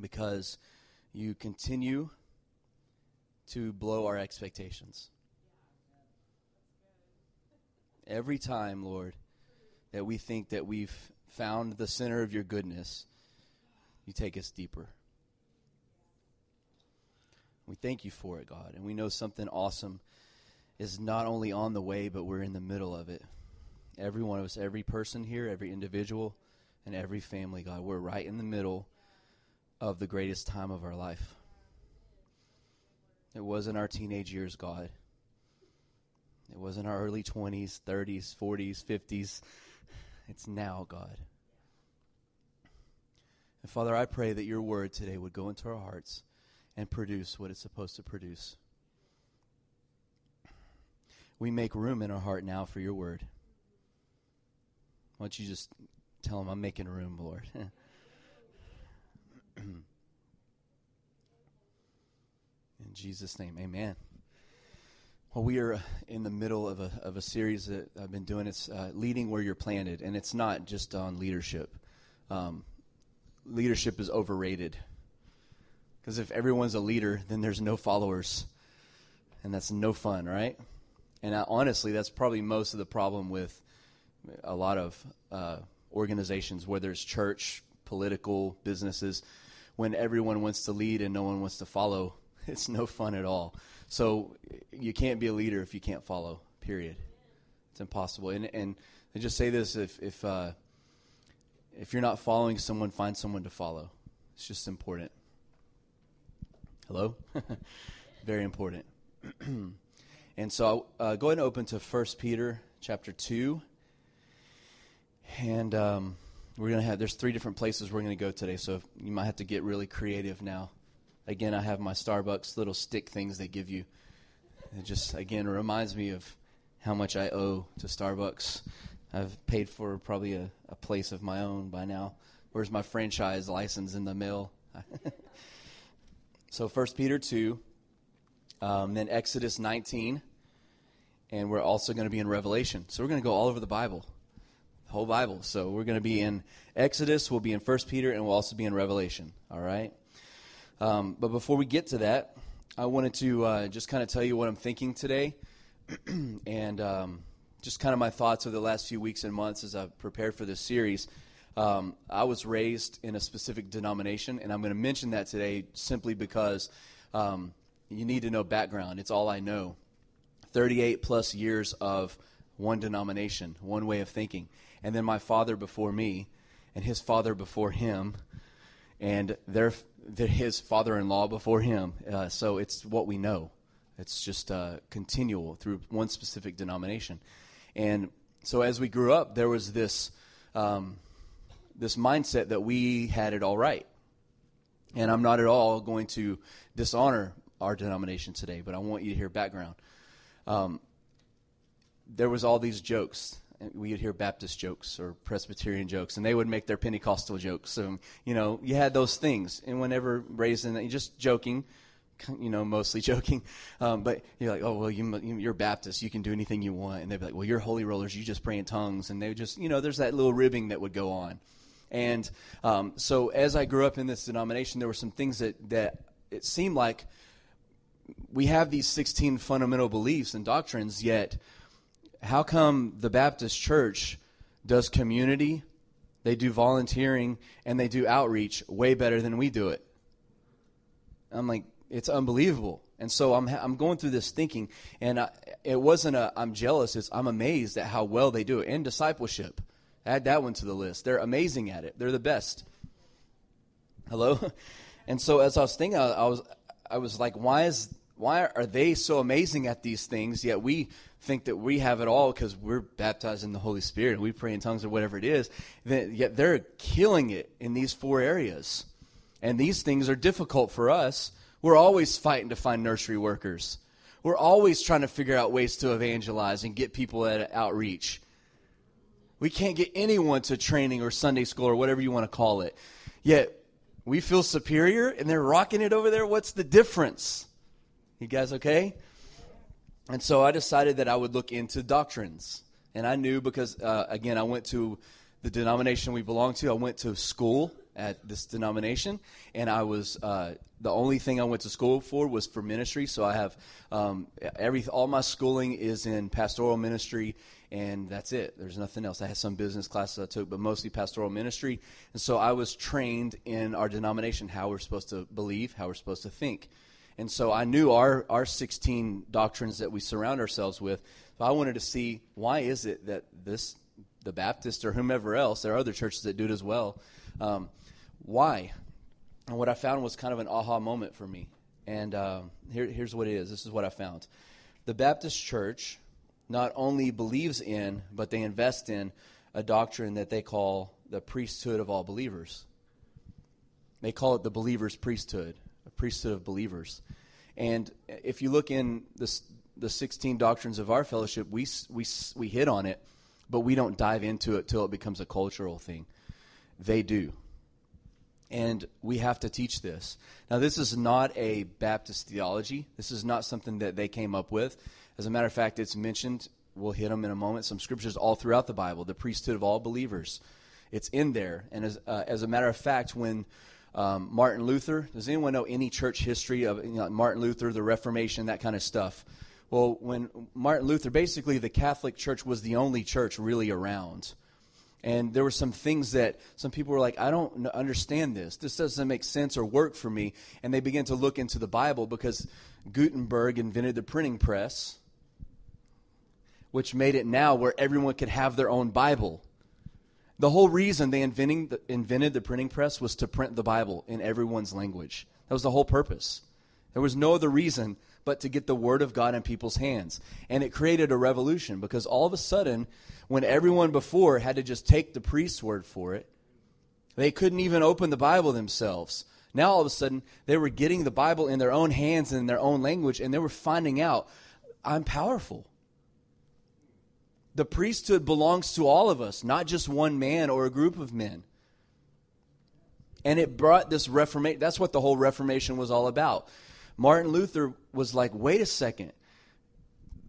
because you continue to blow our expectations. Every time, Lord, that we think that we've found the center of your goodness, you take us deeper. We thank you for it, God. And we know something awesome is not only on the way, but we're in the middle of it. Every one of us, every person here, every individual, and every family, God, we're right in the middle of the greatest time of our life. It wasn't our teenage years, God. It wasn't our early 20s, 30s, 40s, 50s. It's now, God. And Father, I pray that your word today would go into our hearts and produce what it's supposed to produce. We make room in our heart now for your word. Why don't you just tell him, I'm making room, Lord? In Jesus' name, amen. Well, we are in the middle of a, of a series that I've been doing. It's uh, Leading Where You're Planted, and it's not just on leadership. Um, leadership is overrated. Because if everyone's a leader, then there's no followers. And that's no fun, right? And uh, honestly, that's probably most of the problem with a lot of uh, organizations, whether it's church, political, businesses. When everyone wants to lead and no one wants to follow, it's no fun at all. So you can't be a leader if you can't follow. Period. It's impossible. And and I just say this: if if uh, if you're not following someone, find someone to follow. It's just important. Hello, very important. and so uh, go ahead and open to First Peter chapter two. And um, we're gonna have there's three different places we're gonna go today, so you might have to get really creative now. Again, I have my Starbucks little stick things they give you. It just again reminds me of how much I owe to Starbucks. I've paid for probably a, a place of my own by now. Where's my franchise license in the mail? so First Peter two, um, then Exodus 19, and we're also going to be in Revelation. So we're going to go all over the Bible, whole Bible. So we're going to be in Exodus, we'll be in First Peter, and we'll also be in Revelation. All right. Um, but before we get to that, I wanted to uh, just kind of tell you what I'm thinking today, and um, just kind of my thoughts over the last few weeks and months as I've prepared for this series. Um, I was raised in a specific denomination, and I'm going to mention that today simply because um, you need to know background. It's all I know. 38 plus years of one denomination, one way of thinking. And then my father before me, and his father before him, and their his father-in-law before him. Uh, so it's what we know. It's just uh, continual through one specific denomination. And so as we grew up, there was this um, this mindset that we had it all right. And I'm not at all going to dishonor our denomination today, but I want you to hear background. Um, there was all these jokes we would hear Baptist jokes or Presbyterian jokes, and they would make their Pentecostal jokes. So, you know, you had those things. And whenever raised in just joking, you know, mostly joking. Um, but you're like, oh, well, you, you're Baptist. You can do anything you want. And they'd be like, well, you're holy rollers. You just pray in tongues. And they would just, you know, there's that little ribbing that would go on. And um, so as I grew up in this denomination, there were some things that, that it seemed like we have these 16 fundamental beliefs and doctrines, yet how come the Baptist church does community, they do volunteering, and they do outreach way better than we do it? I'm like, it's unbelievable. And so I'm, I'm going through this thinking, and I, it wasn't a, I'm jealous, it's I'm amazed at how well they do it. And discipleship, add that one to the list. They're amazing at it, they're the best. Hello? And so as I was thinking, I, I was, I was like, why is, why are they so amazing at these things, yet we think that we have it all because we're baptized in the Holy Spirit and we pray in tongues or whatever it is, then, yet they're killing it in these four areas. And these things are difficult for us. We're always fighting to find nursery workers. We're always trying to figure out ways to evangelize and get people at outreach. We can't get anyone to training or Sunday school or whatever you want to call it. Yet we feel superior and they're rocking it over there. What's the difference? You guys okay? And so I decided that I would look into doctrines. And I knew because, uh, again, I went to the denomination we belong to, I went to school at this denomination, and I was uh, the only thing I went to school for was for ministry. So I have um, every all my schooling is in pastoral ministry, and that's it. There's nothing else. I had some business classes I took, but mostly pastoral ministry. And so I was trained in our denomination how we're supposed to believe, how we're supposed to think. And so I knew our, our 16 doctrines that we surround ourselves with. So I wanted to see why is it that this, the Baptist or whomever else, there are other churches that do it as well. Um, why? And what I found was kind of an aha moment for me. And uh, here, here's what it is. This is what I found. The Baptist church not only believes in, but they invest in a doctrine that they call the priesthood of all believers. They call it the believer's priesthood a priesthood of believers. And if you look in this, the 16 doctrines of our fellowship, we, we, we hit on it, but we don't dive into it till it becomes a cultural thing. They do. And we have to teach this. Now, this is not a Baptist theology. This is not something that they came up with. As a matter of fact, it's mentioned, we'll hit them in a moment, some scriptures all throughout the Bible, the priesthood of all believers. It's in there. And as, uh, as a matter of fact, when um, Martin Luther. Does anyone know any church history of you know, Martin Luther, the Reformation, that kind of stuff? Well, when Martin Luther, basically the Catholic Church was the only church really around. And there were some things that some people were like, I don't understand this. This doesn't make sense or work for me. And they began to look into the Bible because Gutenberg invented the printing press, which made it now where everyone could have their own Bible. The whole reason they inventing invented the printing press was to print the Bible in everyone's language. That was the whole purpose. There was no other reason but to get the Word of God in people's hands. And it created a revolution because all of a sudden, when everyone before had to just take the priest's word for it, they couldn't even open the Bible themselves. Now, all of a sudden, they were getting the Bible in their own hands and in their own language, and they were finding out, I'm powerful the priesthood belongs to all of us, not just one man or a group of men. And it brought this Reformation. That's what the whole Reformation was all about. Martin Luther was like, wait a second.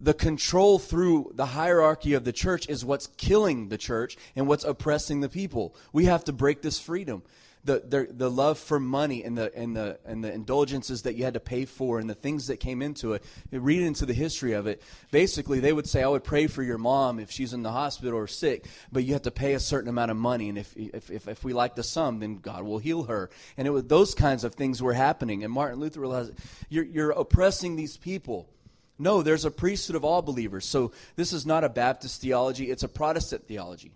The control through the hierarchy of the church is what's killing the church and what's oppressing the people. We have to break this freedom the, the, the love for money and the, and, the, and the indulgences that you had to pay for and the things that came into it, read into the history of it. Basically, they would say, I would pray for your mom if she's in the hospital or sick, but you have to pay a certain amount of money. And if, if, if, if we like the sum, then God will heal her. And it was those kinds of things were happening. And Martin Luther realized, you're, you're oppressing these people. No, there's a priesthood of all believers. So this is not a Baptist theology, it's a Protestant theology.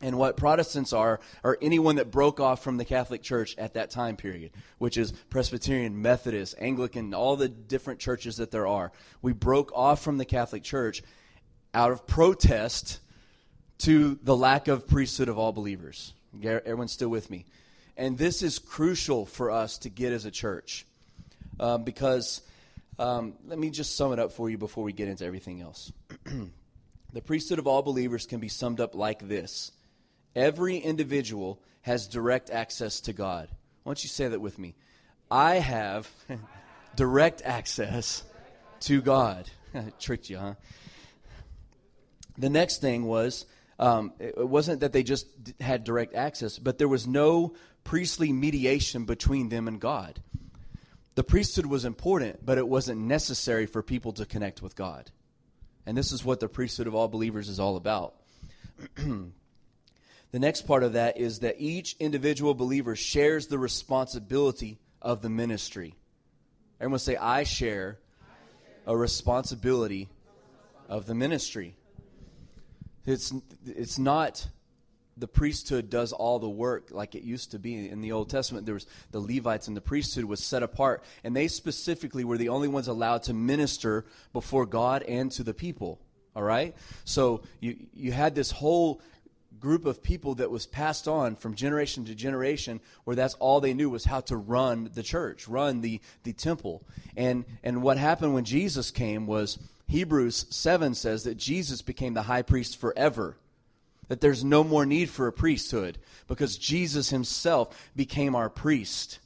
And what Protestants are, are anyone that broke off from the Catholic Church at that time period, which is Presbyterian, Methodist, Anglican, all the different churches that there are. We broke off from the Catholic Church out of protest to the lack of priesthood of all believers. Everyone's still with me. And this is crucial for us to get as a church um, because um, let me just sum it up for you before we get into everything else. the priesthood of all believers can be summed up like this Every individual has direct access to God. Why don't you say that with me? I have direct access to God. Tricked you, huh? The next thing was um, it wasn't that they just had direct access, but there was no priestly mediation between them and God. The priesthood was important, but it wasn't necessary for people to connect with God. And this is what the priesthood of all believers is all about. The next part of that is that each individual believer shares the responsibility of the ministry. Everyone say, I share a responsibility of the ministry. It's, it's not the priesthood does all the work like it used to be in the old testament there was the levites and the priesthood was set apart and they specifically were the only ones allowed to minister before god and to the people all right so you you had this whole group of people that was passed on from generation to generation where that's all they knew was how to run the church run the, the temple. And and what happened when jesus came was hebrews 7 says that jesus became the high priest forever that there's no more need for a priesthood because jesus himself became our priest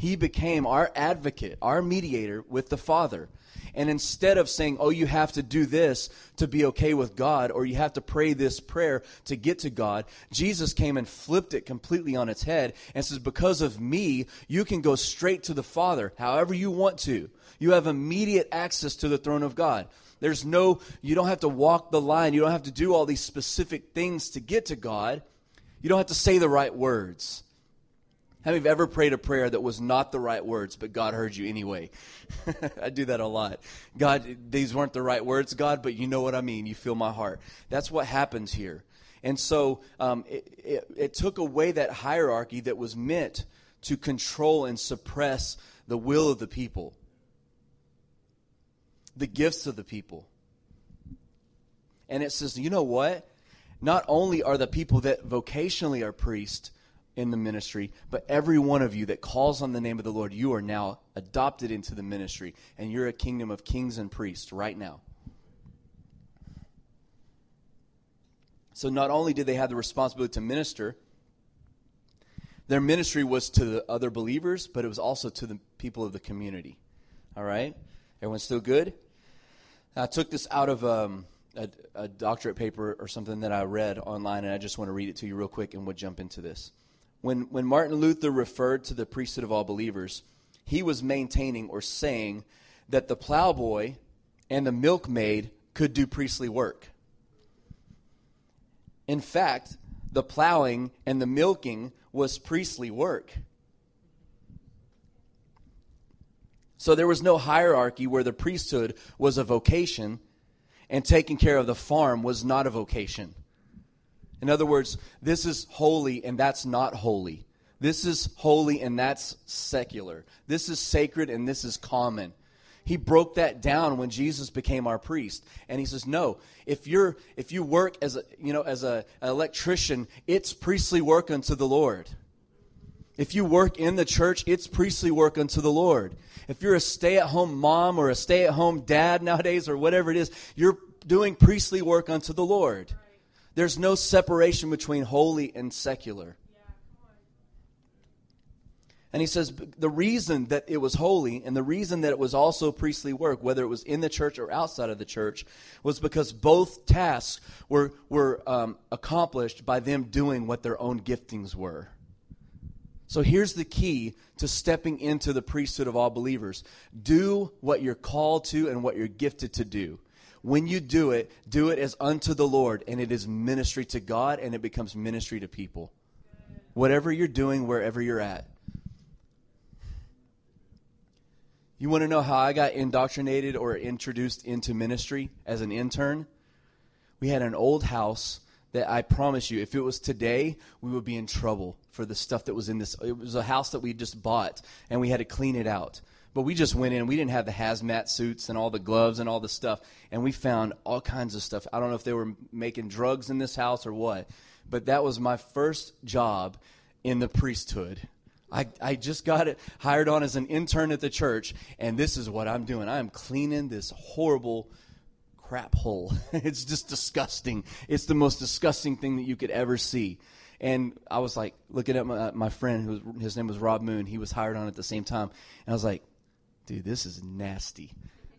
He became our advocate, our mediator with the Father. And instead of saying, oh, you have to do this to be okay with God, or you have to pray this prayer to get to God, Jesus came and flipped it completely on its head and says, because of me, you can go straight to the Father however you want to. You have immediate access to the throne of God. There's no, you don't have to walk the line. You don't have to do all these specific things to get to God. You don't have to say the right words. How many of you ever prayed a prayer that was not the right words, but God heard you anyway? I do that a lot. God, these weren't the right words, God, but you know what I mean. You feel my heart. That's what happens here. And so um, it, it, it took away that hierarchy that was meant to control and suppress the will of the people, the gifts of the people. And it says, you know what? not only are the people that vocationally are priests in the ministry, but every one of you that calls on the name of the Lord, you are now adopted into the ministry, and you're a kingdom of kings and priests right now. So not only did they have the responsibility to minister, their ministry was to the other believers, but it was also to the people of the community. All right? Everyone's still good? I took this out of um, a, a, doctorate paper or something that I read online, and I just want to read it to you real quick, and we'll jump into this. When when Martin Luther referred to the priesthood of all believers, he was maintaining or saying that the plowboy and the milkmaid could do priestly work. In fact, the plowing and the milking was priestly work. So there was no hierarchy where the priesthood was a vocation and taking care of the farm was not a vocation. In other words, this is holy and that's not holy. This is holy and that's secular. This is sacred and this is common. He broke that down when Jesus became our priest. And he says, "No, if you're if you work as a, you know, as a, an electrician, it's priestly work unto the Lord. If you work in the church, it's priestly work unto the Lord. If you're a stay at home mom or a stay at home dad nowadays or whatever it is, you're doing priestly work unto the Lord. There's no separation between holy and secular. And he says the reason that it was holy and the reason that it was also priestly work, whether it was in the church or outside of the church, was because both tasks were, were um, accomplished by them doing what their own giftings were. So here's the key to stepping into the priesthood of all believers do what you're called to and what you're gifted to do. When you do it, do it as unto the Lord, and it is ministry to God and it becomes ministry to people. Whatever you're doing, wherever you're at. You want to know how I got indoctrinated or introduced into ministry as an intern? We had an old house that I promise you, if it was today, we would be in trouble for the stuff that was in this. It was a house that we just bought, and we had to clean it out. But we just went in. We didn't have the hazmat suits and all the gloves and all the stuff, and we found all kinds of stuff. I don't know if they were making drugs in this house or what, but that was my first job in the priesthood. I, I just got it hired on as an intern at the church, and this is what I'm doing. I am cleaning this horrible crap hole. it's just disgusting. It's the most disgusting thing that you could ever see. And I was like looking at my, my friend, who his name was Rob Moon. He was hired on at the same time. And I was like, dude, this is nasty.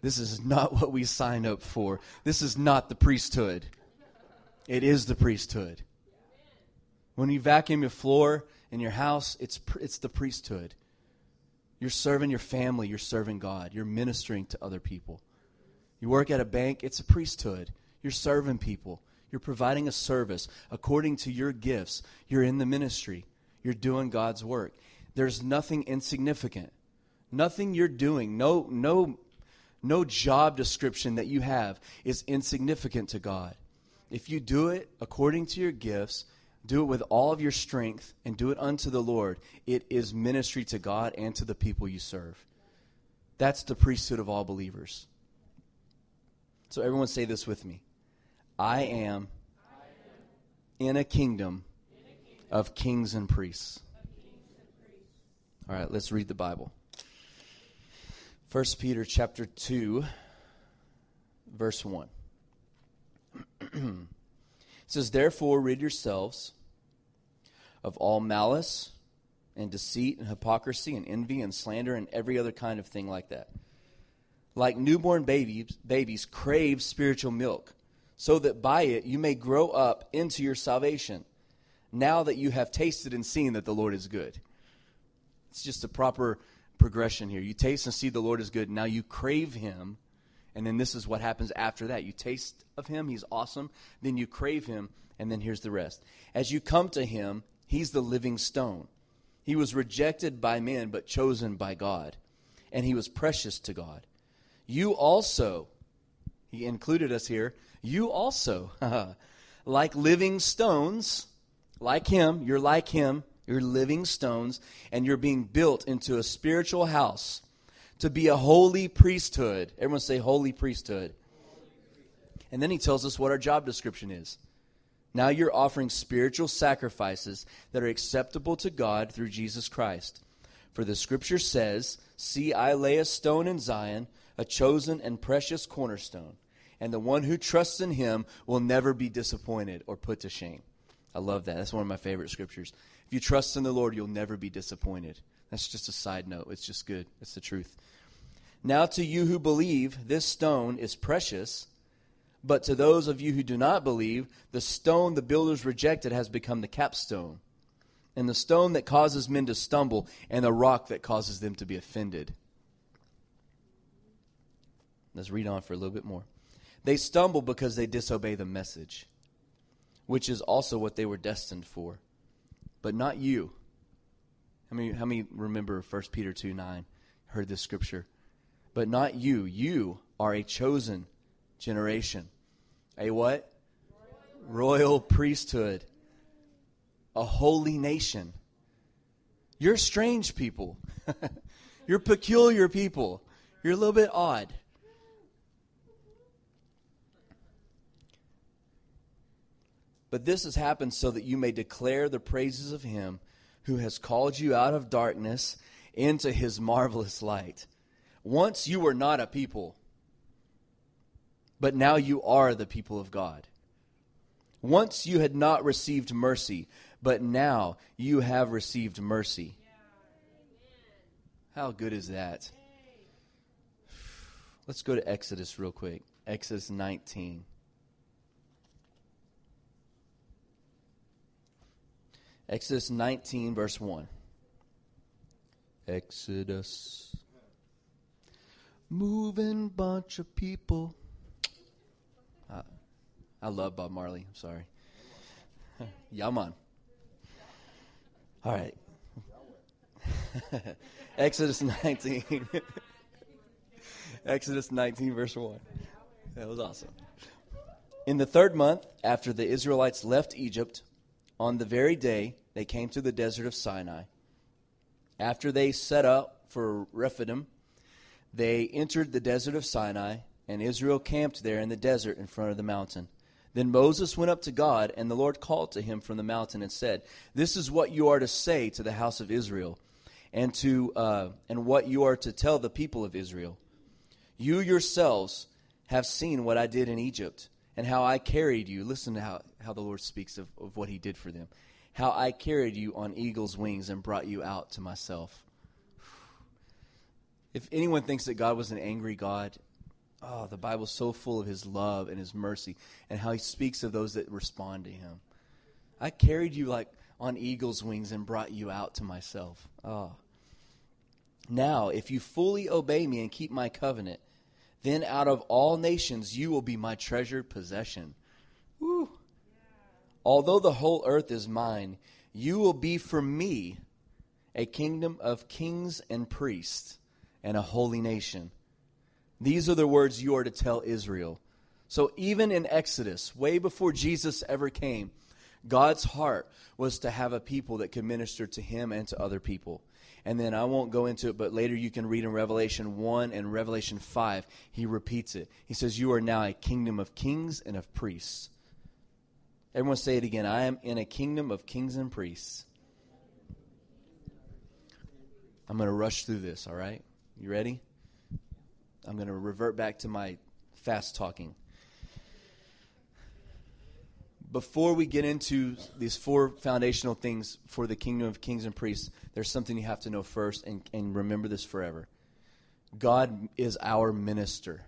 This is not what we signed up for. This is not the priesthood. It is the priesthood. When you vacuum your floor in your house, it's, it's the priesthood. You're serving your family, you're serving God, you're ministering to other people. You work at a bank, it's a priesthood. You're serving people. You're providing a service according to your gifts. You're in the ministry. You're doing God's work. There's nothing insignificant. Nothing you're doing, no no no job description that you have is insignificant to God. If you do it according to your gifts, do it with all of your strength and do it unto the Lord, it is ministry to God and to the people you serve. That's the priesthood of all believers. So everyone say this with me. I am in a kingdom of kings and priests. All right, let's read the Bible. 1 Peter chapter 2 verse 1. it says therefore rid yourselves of all malice and deceit and hypocrisy and envy and slander and every other kind of thing like that. Like newborn babies, babies crave spiritual milk, so that by it you may grow up into your salvation, now that you have tasted and seen that the Lord is good. It's just a proper progression here. You taste and see the Lord is good. Now you crave him. And then this is what happens after that. You taste of him, he's awesome. Then you crave him, and then here's the rest. As you come to him, he's the living stone. He was rejected by men, but chosen by God. And he was precious to God. You also, he included us here, you also, like living stones, like him, you're like him, you're living stones, and you're being built into a spiritual house to be a holy priesthood. Everyone say, holy priesthood. And then he tells us what our job description is. Now you're offering spiritual sacrifices that are acceptable to God through Jesus Christ. For the scripture says, See, I lay a stone in Zion, a chosen and precious cornerstone, and the one who trusts in him will never be disappointed or put to shame. I love that. That's one of my favorite scriptures. If you trust in the Lord, you'll never be disappointed. That's just a side note. It's just good. It's the truth. Now, to you who believe, this stone is precious. But to those of you who do not believe, the stone the builders rejected has become the capstone, and the stone that causes men to stumble, and the rock that causes them to be offended. Let's read on for a little bit more. They stumble because they disobey the message, which is also what they were destined for. But not you. How many, how many remember 1 Peter 2 9? Heard this scripture. But not you. You are a chosen generation. A what? Royal priesthood. A holy nation. You're strange people. You're peculiar people. You're a little bit odd. But this has happened so that you may declare the praises of him who has called you out of darkness into his marvelous light. Once you were not a people, but now you are the people of God. Once you had not received mercy, but now you have received mercy. How good is that? Let's go to Exodus real quick. Exodus 19. Exodus 19, verse 1. Exodus. Moving bunch of people. I love Bob Marley. I'm sorry. Yaman. All right. Exodus 19. Exodus 19, verse 1. That was awesome. In the third month, after the Israelites left Egypt, on the very day they came to the desert of Sinai, after they set up for Rephidim, they entered the desert of Sinai, and Israel camped there in the desert in front of the mountain. Then Moses went up to God, and the Lord called to him from the mountain and said, This is what you are to say to the house of Israel, and, to, uh, and what you are to tell the people of Israel. You yourselves have seen what I did in Egypt, and how I carried you. Listen to how, how the Lord speaks of, of what he did for them. How I carried you on eagle's wings and brought you out to myself. If anyone thinks that God was an angry God, oh, the Bible's so full of his love and his mercy and how he speaks of those that respond to him. I carried you like on eagle's wings and brought you out to myself. Oh. Now, if you fully obey me and keep my covenant, then out of all nations you will be my treasured possession. Woo. Although the whole earth is mine, you will be for me a kingdom of kings and priests and a holy nation. These are the words you are to tell Israel. So even in Exodus, way before Jesus ever came, God's heart was to have a people that could minister to him and to other people. And then I won't go into it, but later you can read in Revelation 1 and Revelation 5, he repeats it. He says, You are now a kingdom of kings and of priests. Everyone say it again. I am in a kingdom of kings and priests. I'm going to rush through this, all right? You ready? I'm going to revert back to my fast talking. before we get into these four foundational things for the kingdom of kings and priests, there's something you have to know first and, and remember this forever. God is our minister.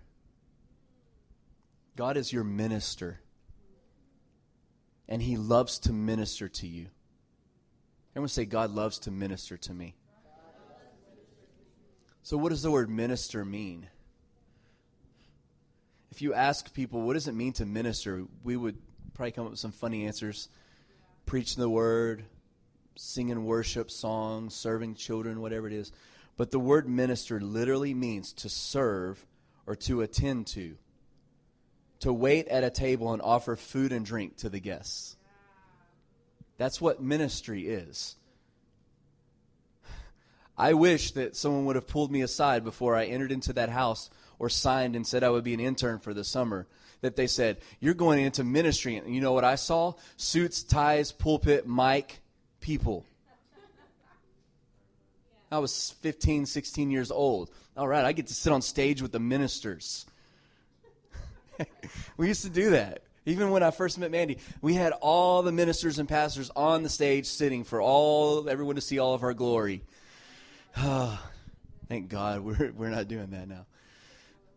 God is your minister. And he loves to minister to you. Everyone say, God loves to minister to me. So, what does the word minister mean? If you ask people, what does it mean to minister? We would probably come up with some funny answers. Preaching the word, singing worship songs, serving children, whatever it is. But the word minister literally means to serve or to attend to, to wait at a table and offer food and drink to the guests. That's what ministry is. I wish that someone would have pulled me aside before I entered into that house or signed and said I would be an intern for the summer. That they said, You're going into ministry. And you know what I saw? Suits, ties, pulpit, mic, people. I was 15, 16 years old. All right, I get to sit on stage with the ministers. we used to do that. Even when I first met Mandy, we had all the ministers and pastors on the stage sitting for all everyone to see all of our glory. Oh, thank God we're we're not doing that now.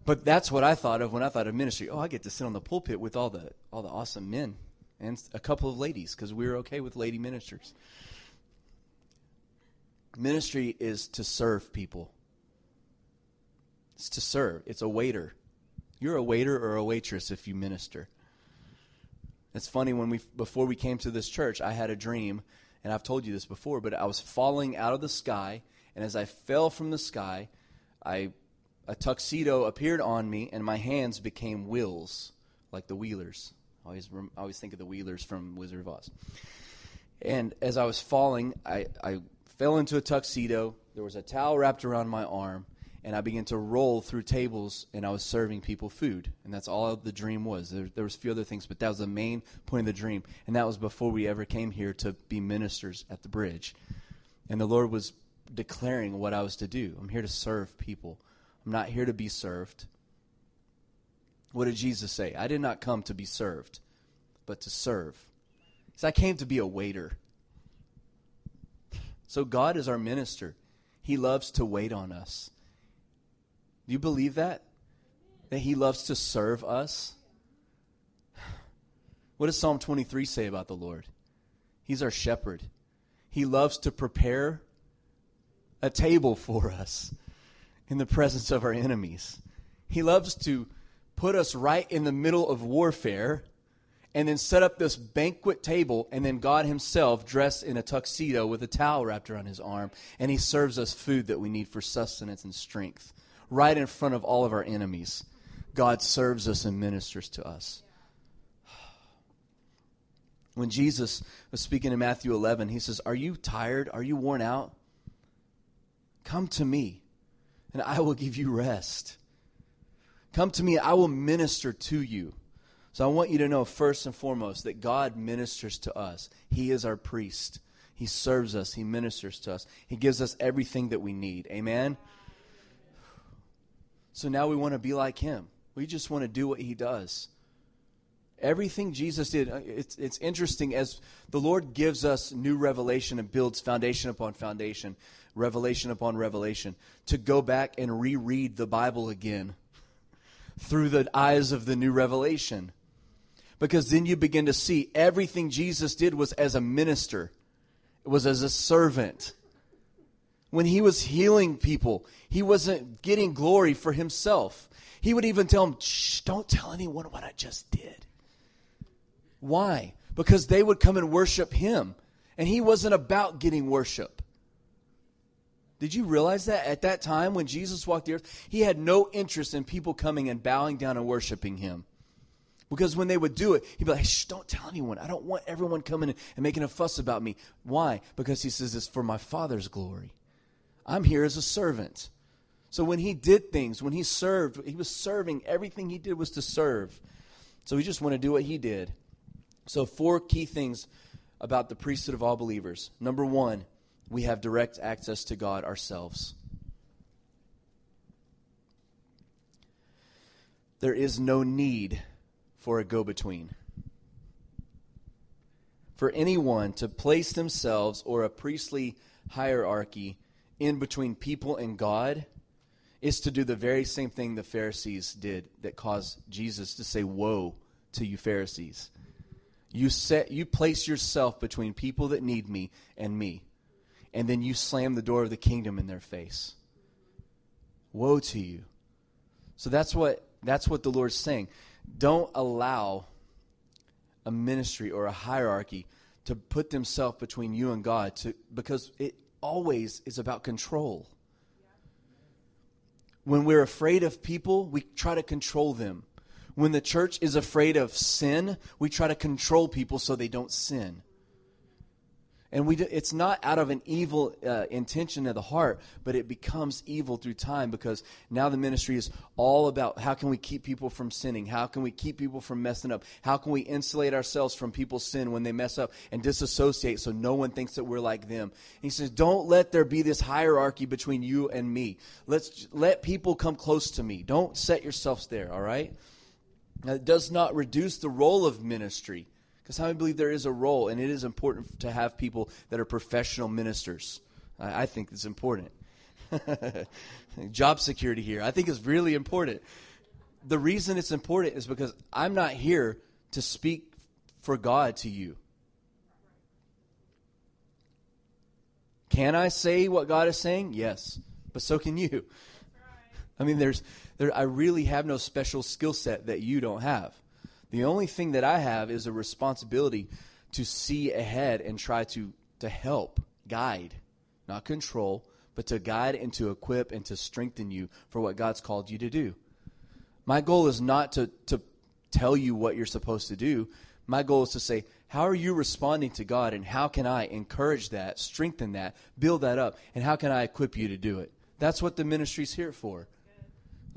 But that's what I thought of when I thought of ministry. Oh, I get to sit on the pulpit with all the all the awesome men and a couple of ladies because we're okay with lady ministers. Ministry is to serve people. It's to serve. It's a waiter. You're a waiter or a waitress if you minister. It's funny when we before we came to this church, I had a dream, and I've told you this before, but I was falling out of the sky, and as I fell from the sky, I a tuxedo appeared on me, and my hands became wheels, like the Wheelers. I always, I always think of the Wheelers from Wizard of Oz. And as I was falling, I, I fell into a tuxedo. There was a towel wrapped around my arm, and I began to roll through tables, and I was serving people food. And that's all the dream was. There, there was a few other things, but that was the main point of the dream. And that was before we ever came here to be ministers at the bridge. And the Lord was declaring what I was to do. I'm here to serve people. I'm not here to be served. What did Jesus say? I did not come to be served, but to serve. So I came to be a waiter. So God is our minister. He loves to wait on us. Do you believe that? That He loves to serve us? What does Psalm 23 say about the Lord? He's our shepherd. He loves to prepare a table for us in the presence of our enemies. He loves to put us right in the middle of warfare and then set up this banquet table, and then God Himself, dressed in a tuxedo with a towel wrapped around His arm, and He serves us food that we need for sustenance and strength right in front of all of our enemies. God serves us and ministers to us. When Jesus was speaking in Matthew 11, He says, Are you tired? Are you worn out? Come to me and I will give you rest. Come to me, I will minister to you. So I want you to know, first and foremost, that God ministers to us. He is our priest. He serves us, He ministers to us, He gives us everything that we need. Amen? So now we want to be like Him. We just want to do what He does. Everything Jesus did, uh, it's, it's interesting as the Lord gives us new revelation and builds foundation upon foundation revelation upon revelation, to go back and reread the Bible again through the eyes of the new revelation. Because then you begin to see everything Jesus did was as a minister, it was as a servant. When he was healing people, he wasn't getting glory for himself. He would even tell them, Shh, don't tell anyone what I just did. Why? Because they would come and worship him. And he wasn't about getting worship. Did you realize that at that time when Jesus walked the earth, he had no interest in people coming and bowing down and worshiping him? Because when they would do it, he'd be like, Shh, don't tell anyone. I don't want everyone coming and making a fuss about me. Why? Because he says it's for my Father's glory. I'm here as a servant. So when he did things, when he served, he was serving. Everything he did was to serve. So we just want to do what he did. So, four key things about the priesthood of all believers. Number one, we have direct access to God ourselves. There is no need for a go between. for anyone to place themselves or a priestly hierarchy in between people and God is to do the very same thing the Pharisees did that caused Jesus to say, Woe to you, Pharisees. You set you place yourself between people that need me and me, and then you slam the door of the kingdom in their face. Woe to you. So that's what that's what the Lord's saying. Don't allow a ministry or a hierarchy to put themselves between you and God to because it always is about control. When we're afraid of people, we try to control them. When the church is afraid of sin, we try to control people so they don't sin. And we, do, it's not out of an evil uh, intention of the heart, but it becomes evil through time because now the ministry is all about how can we keep people from sinning? How can we keep people from messing up? How can we insulate ourselves from people's sin when they mess up and disassociate so no one thinks that we're like them? And he says, don't let there be this hierarchy between you and me. Let's let people come close to me. Don't set yourselves there, all right? It does not reduce the role of ministry because many believe there is a role, and it is important to have people that are professional ministers? I, I think it's important. Job security here, I think is really important. The reason it's important is because I'm not here to speak for God to you. Can I say what God is saying? Yes, but so can you. I mean, there's there. I really have no special skill set that you don't have. The only thing that I have is a responsibility to see ahead and try to, to help, guide, not control, but to guide and to equip and to strengthen you for what God's called you to do. My goal is not to, to tell you what you're supposed to do. My goal is to say, how are you responding to God and how can I encourage that, strengthen that, build that up, and how can I equip you to do it? That's what the ministry's here for.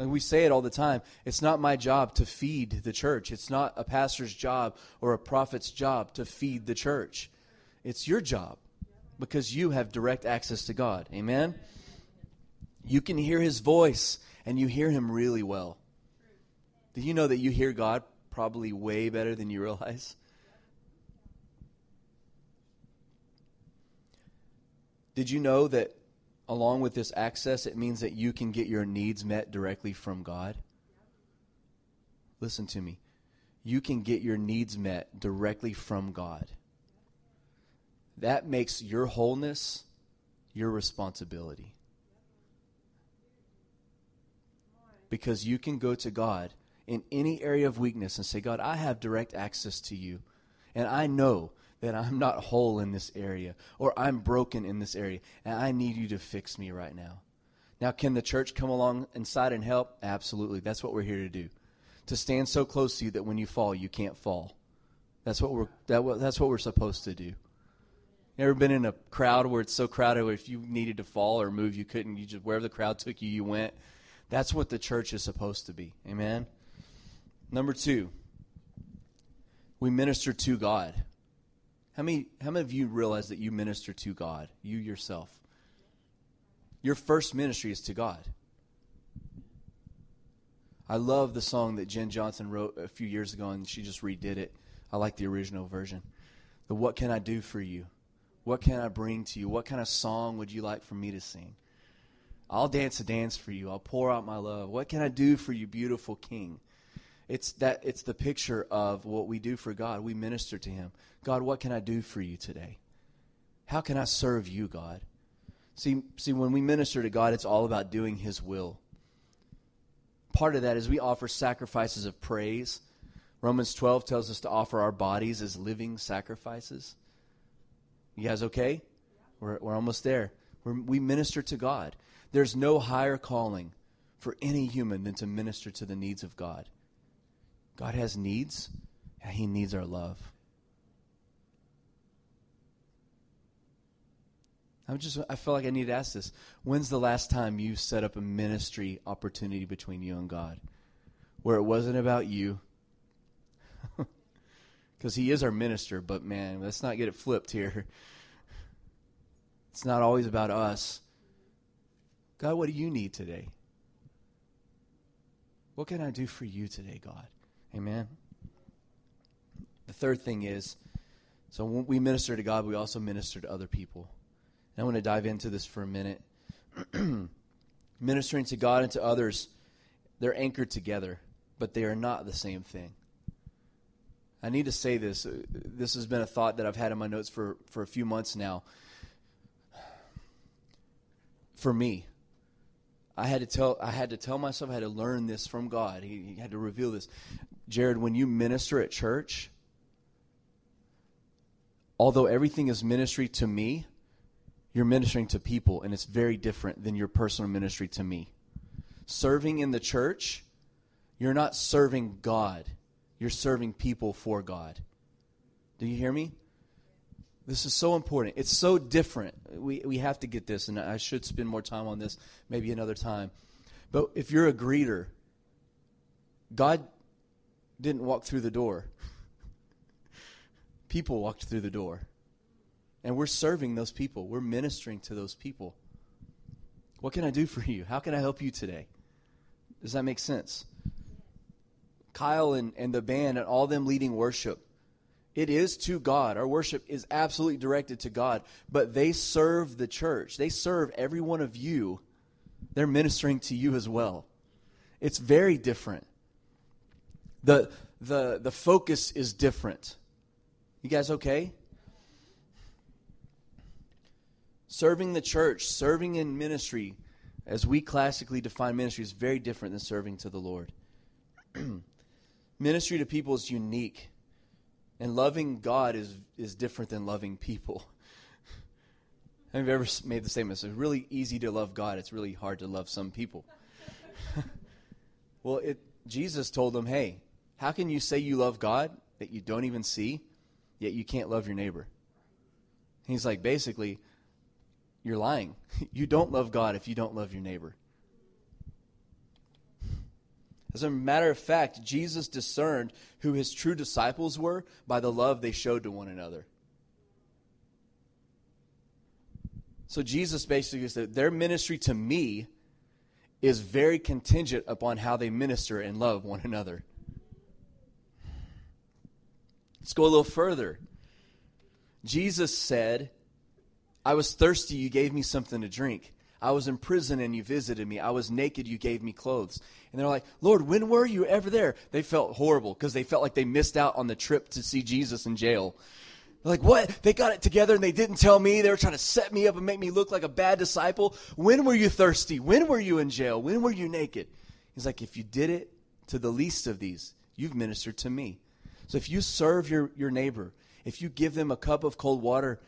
We say it all the time. It's not my job to feed the church. It's not a pastor's job or a prophet's job to feed the church. It's your job because you have direct access to God. Amen? You can hear his voice and you hear him really well. Do you know that you hear God probably way better than you realize? Did you know that along with this access, it means that you can get your needs met directly from God. Listen to me. You can get your needs met directly from God. That makes your wholeness your responsibility. Because you can go to God in any area of weakness and say, God, I have direct access to you. And I know that I'm not whole in this area or I'm broken in this area and I need you to fix me right now. Now, can the church come along inside and help? Absolutely. That's what we're here to do. To stand so close to you that when you fall, you can't fall. That's what we're that, that's what we're supposed to do. Ever been in a crowd where it's so crowded if you needed to fall or move you couldn't you just wherever the crowd took you you went. That's what the church is supposed to be. Amen. Number 2. We minister to God. How many, how many of you realize that you minister to God, you yourself? Your first ministry is to God. I love the song that Jenn Johnson wrote a few years ago, and she just redid it. I like the original version. The What Can I Do For You? What can I bring to you? What kind of song would you like for me to sing? I'll dance a dance for you. I'll pour out my love. What can I do for you, beautiful King? It's that it's the picture of what we do for God. We minister to him. God, what can I do for you today? How can I serve you, God? See, see when we minister to God, it's all about doing his will. Part of that is we offer sacrifices of praise. Romans 12 tells us to offer our bodies as living sacrifices. You guys okay? We're, we're almost there. We're, we minister to God. There's no higher calling for any human than to minister to the needs of God. God has needs, and He needs our love. I'm just I feel like I need to ask this. When's the last time you set up a ministry opportunity between you and God? Where it wasn't about you. Because he is our minister, but man, let's not get it flipped here. It's not always about us. God, what do you need today? What can I do for you today, God? Amen. The third thing is So when we minister to God, we also minister to other people. And I want to dive into this for a minute. Ministering to God and to others, they're anchored together, but they are not the same thing. I need to say this. This has been a thought that I've had in my notes for, for a few months now. For me, I had to tell I had to tell myself I had to learn this from God. He, he had to reveal this. Jared, when you minister at church, although everything is ministry to me, you're ministering to people, and it's very different than your personal ministry to me. Serving in the church, you're not serving God, you're serving people for God. Do you hear me? This is so important. It's so different. We, we have to get this, and I should spend more time on this maybe another time. But if you're a greeter, God didn't walk through the door, people walked through the door. And we're serving those people, we're ministering to those people. What can I do for you? How can I help you today? Does that make sense? Kyle and, and the band and all them leading worship it is to God. Our worship is absolutely directed to God, but they serve the church. They serve every one of you. They're ministering to you as well. It's very different. The, the, the focus is different. You guys okay? Serving the church, serving in ministry, as we classically define ministry, is very different than serving to the Lord. ministry to people is unique. And loving God is, is different than loving people. Have you ever made the statement? It's really easy to love God. It's really hard to love some people. well, it, Jesus told them, hey, how can you say you love God that you don't even see, yet you can't love your neighbor? He's like, basically, you're lying. you don't love God if you don't love your neighbor. As a matter of fact, Jesus discerned who his true disciples were by the love they showed to one another. So Jesus basically said, their ministry to me is very contingent upon how they minister and love one another. Let's go a little further. Jesus said, I was thirsty, you gave me something to drink. I was in prison and you visited me. I was naked, you gave me clothes. And they're like, Lord, when were you ever there? They felt horrible because they felt like they missed out on the trip to see Jesus in jail. They're like, what? They got it together and they didn't tell me. They were trying to set me up and make me look like a bad disciple. When were you thirsty? When were you in jail? When were you naked? He's like, if you did it to the least of these, you've ministered to me. So if you serve your, your neighbor, if you give them a cup of cold water,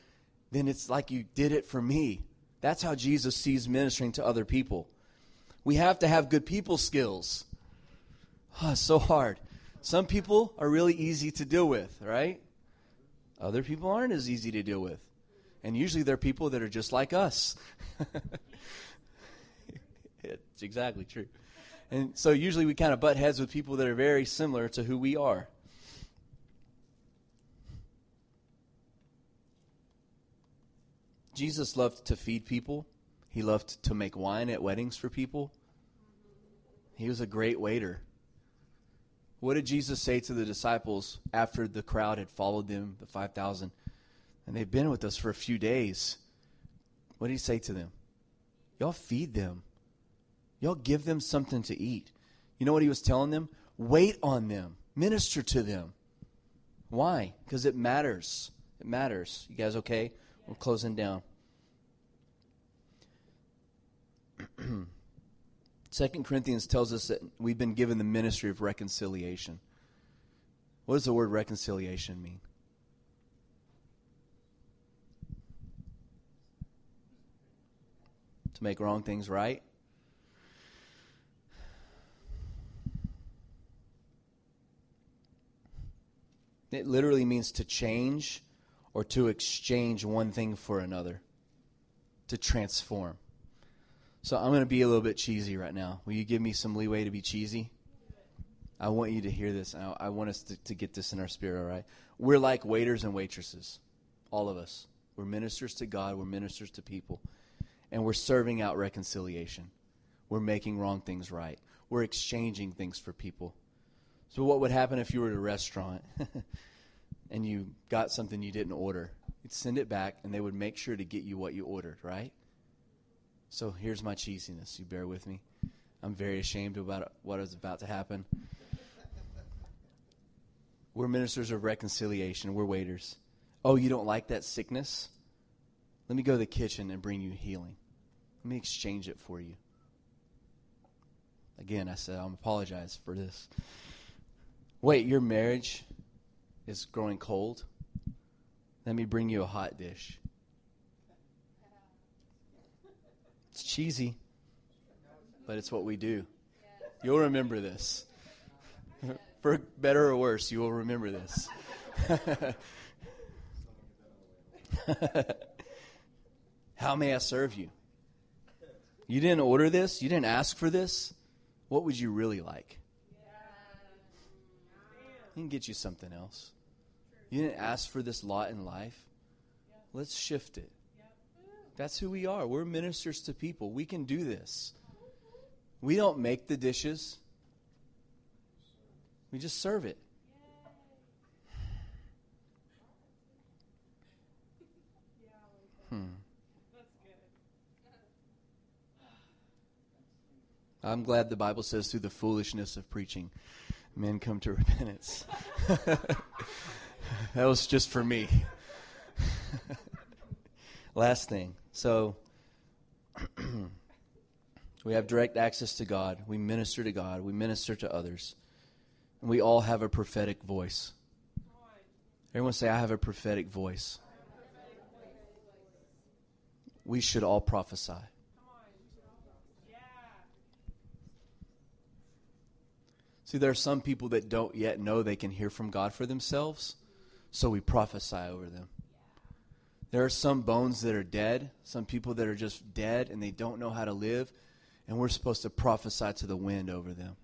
then it's like you did it for me. That's how Jesus sees ministering to other people. We have to have good people skills. Oh, so hard. Some people are really easy to deal with, right? Other people aren't as easy to deal with. And usually they're people that are just like us. it's exactly true. And so usually we kind of butt heads with people that are very similar to who we are. Jesus loved to feed people. He loved to make wine at weddings for people. He was a great waiter. What did Jesus say to the disciples after the crowd had followed them, the 5,000? And they've been with us for a few days. What did he say to them? Y'all feed them. Y'all give them something to eat. You know what he was telling them? Wait on them, minister to them. Why? Because it matters. It matters. You guys okay? We're closing down. Second Corinthians tells us that we've been given the ministry of reconciliation. What does the word reconciliation mean? To make wrong things right? It literally means to change or to exchange one thing for another, to transform. So I'm going to be a little bit cheesy right now. Will you give me some leeway to be cheesy? I want you to hear this. I, I want us to, to get this in our spirit, all right? We're like waiters and waitresses, all of us. We're ministers to God, we're ministers to people, and we're serving out reconciliation. We're making wrong things right, we're exchanging things for people. So, what would happen if you were at a restaurant and you got something you didn't order, you'd send it back and they would make sure to get you what you ordered, right? So here's my cheesiness. You bear with me. I'm very ashamed about what is about to happen. We're ministers of reconciliation. We're waiters. Oh, you don't like that sickness? Let me go to the kitchen and bring you healing. Let me exchange it for you. Again, I said, I'm apologize for this. Wait, your marriage is growing cold? Let me bring you a hot dish. It's cheesy, but it's what we do. You'll remember this. For better or worse, you will remember this. How may I serve you? You didn't order this? You didn't ask for this? What would you really like? He can get you something else. You didn't ask for this lot in life. Let's shift it. That's who we are. We're ministers to people. We can do this. We don't make the dishes, we just serve it. Hmm. I'm glad the Bible says through the foolishness of preaching, men come to repentance. that was just for me. Last thing. So, we have direct access to God. We minister to God. We minister to others. And we all have a prophetic voice. Everyone say, I have a prophetic voice. We should all prophesy. See, there are some people that don't yet know they can hear from God for themselves, so we prophesy over them. There are some bones that are dead, some people that are just dead and they don't know how to live, and we're supposed to prophesy to the wind over them.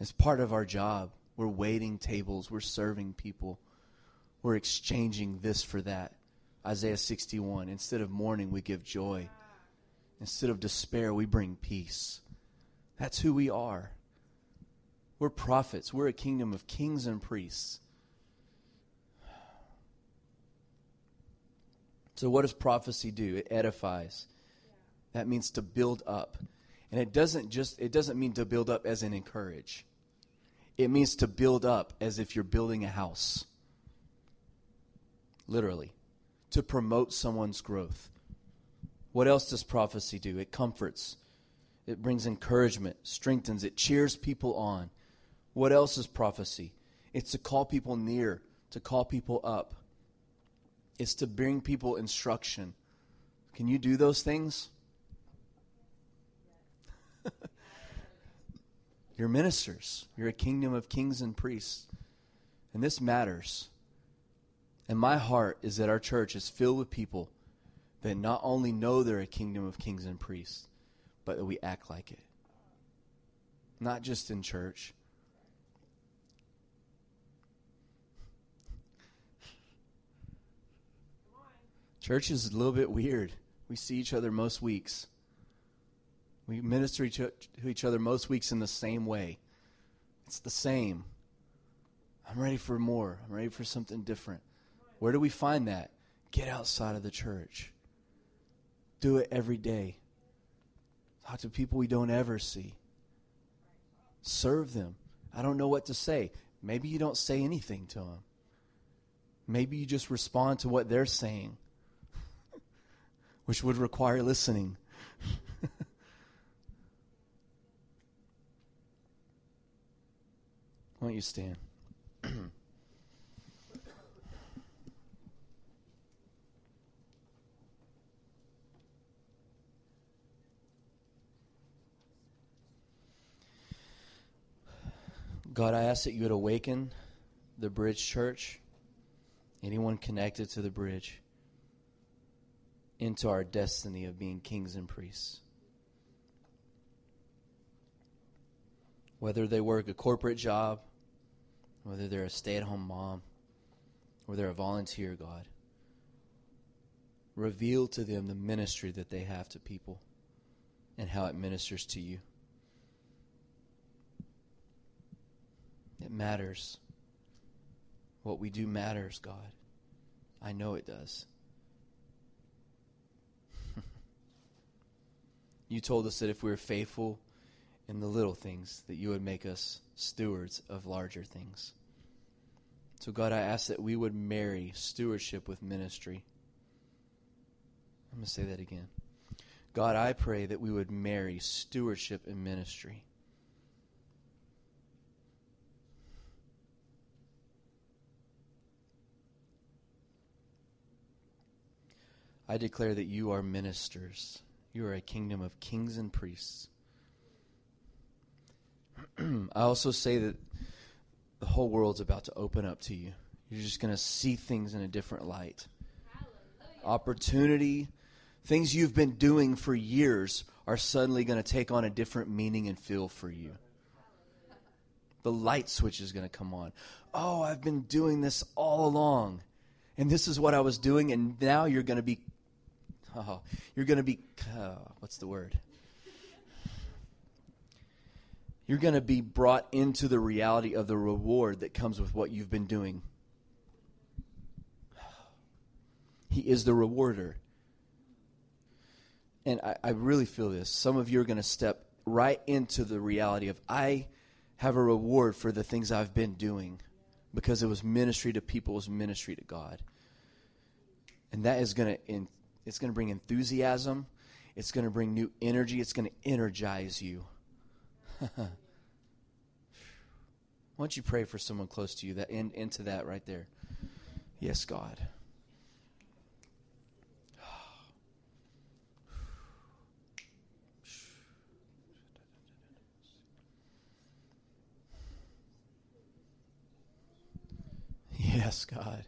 It's part of our job. We're waiting tables, we're serving people, we're exchanging this for that. Isaiah 61 Instead of mourning, we give joy. Instead of despair, we bring peace. That's who we are. We're prophets. We're a kingdom of kings and priests. So, what does prophecy do? It edifies. That means to build up. And it doesn't just it doesn't mean to build up as in encourage. It means to build up as if you're building a house. Literally. To promote someone's growth. What else does prophecy do? It comforts. It brings encouragement, strengthens, it cheers people on. What else is prophecy? It's to call people near, to call people up. It's to bring people instruction. Can you do those things? You're ministers. You're a kingdom of kings and priests. And this matters. And my heart is that our church is filled with people that not only know they're a kingdom of kings and priests, but that we act like it. Not just in church. Church is a little bit weird. We see each other most weeks. We minister to each other most weeks in the same way. It's the same. I'm ready for more. I'm ready for something different. Where do we find that? Get outside of the church. Do it every day. Talk to people we don't ever see. Serve them. I don't know what to say. Maybe you don't say anything to them. Maybe you just respond to what they're saying, which would require listening. Why don't you stand? God, I ask that you would awaken the Bridge Church, anyone connected to the Bridge, into our destiny of being kings and priests. Whether they work a corporate job, whether they're a stay at home mom, or they're a volunteer, God, reveal to them the ministry that they have to people and how it ministers to you. It matters. What we do matters, God. I know it does. You told us that if we were faithful in the little things, that you would make us stewards of larger things. So, God, I ask that we would marry stewardship with ministry. I'm going to say that again. God, I pray that we would marry stewardship and ministry. I declare that you are ministers. You are a kingdom of kings and priests. I also say that the whole world's about to open up to you. You're just going to see things in a different light. Hallelujah. Opportunity, things you've been doing for years are suddenly going to take on a different meaning and feel for you. The light switch is going to come on. Oh, I've been doing this all along. And this is what I was doing, and now you're going to be Oh, you're going to be, uh, what's the word? You're going to be brought into the reality of the reward that comes with what you've been doing. He is the rewarder. And I, I really feel this. Some of you are going to step right into the reality of, I have a reward for the things I've been doing because it was ministry to people, it was ministry to God. And that is going to it's going to bring enthusiasm. It's going to bring new energy. It's going to energize you. Why don't you pray for someone close to you that in, into that right there? Yes, God. Yes, God.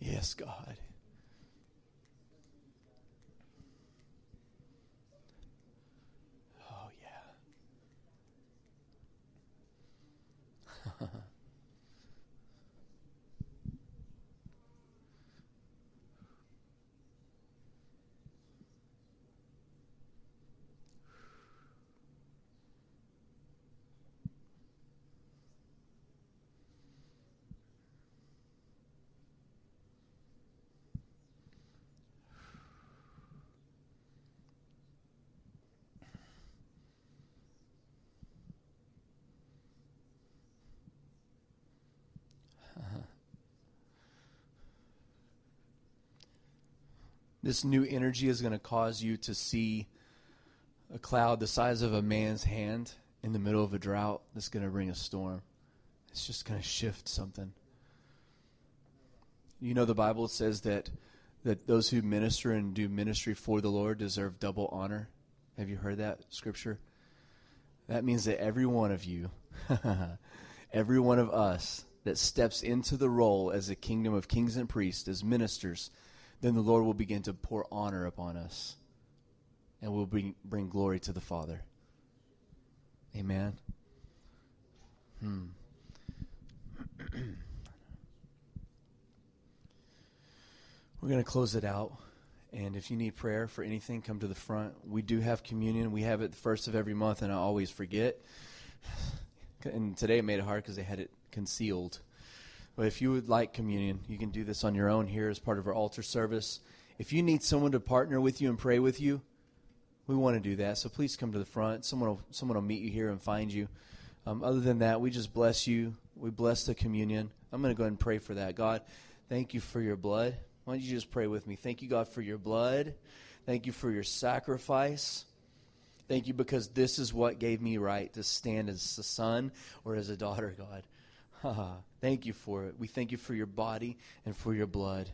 Yes, God. This new energy is going to cause you to see a cloud the size of a man's hand in the middle of a drought that's going to bring a storm. It's just going to shift something. You know, the Bible says that, that those who minister and do ministry for the Lord deserve double honor. Have you heard that scripture? That means that every one of you, every one of us that steps into the role as a kingdom of kings and priests, as ministers, then the Lord will begin to pour honor upon us and will bring, bring glory to the Father. Amen. Hmm. We're going to close it out. And if you need prayer for anything, come to the front. We do have communion. We have it the first of every month, and I always forget. And today it made it hard because they had it concealed. But if you would like communion, you can do this on your own here as part of our altar service. If you need someone to partner with you and pray with you, we want to do that. So please come to the front. Someone will, someone will meet you here and find you. Um, other than that, we just bless you. We bless the communion. I'm going to go ahead and pray for that. God, thank you for your blood. Why don't you just pray with me? Thank you, God, for your blood. Thank you for your sacrifice. Thank you because this is what gave me right to stand as a son or as a daughter, God. thank you for it. We thank you for your body and for your blood.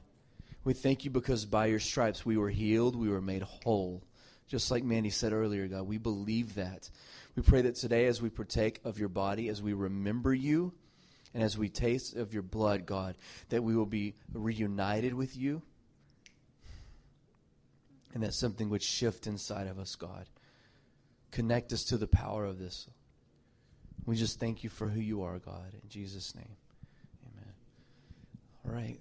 We thank you because by your stripes we were healed, we were made whole. Just like Mandy said earlier, God, we believe that. We pray that today, as we partake of your body, as we remember you, and as we taste of your blood, God, that we will be reunited with you, and that something would shift inside of us, God. Connect us to the power of this. We just thank you for who you are, God. In Jesus' name, amen. All right.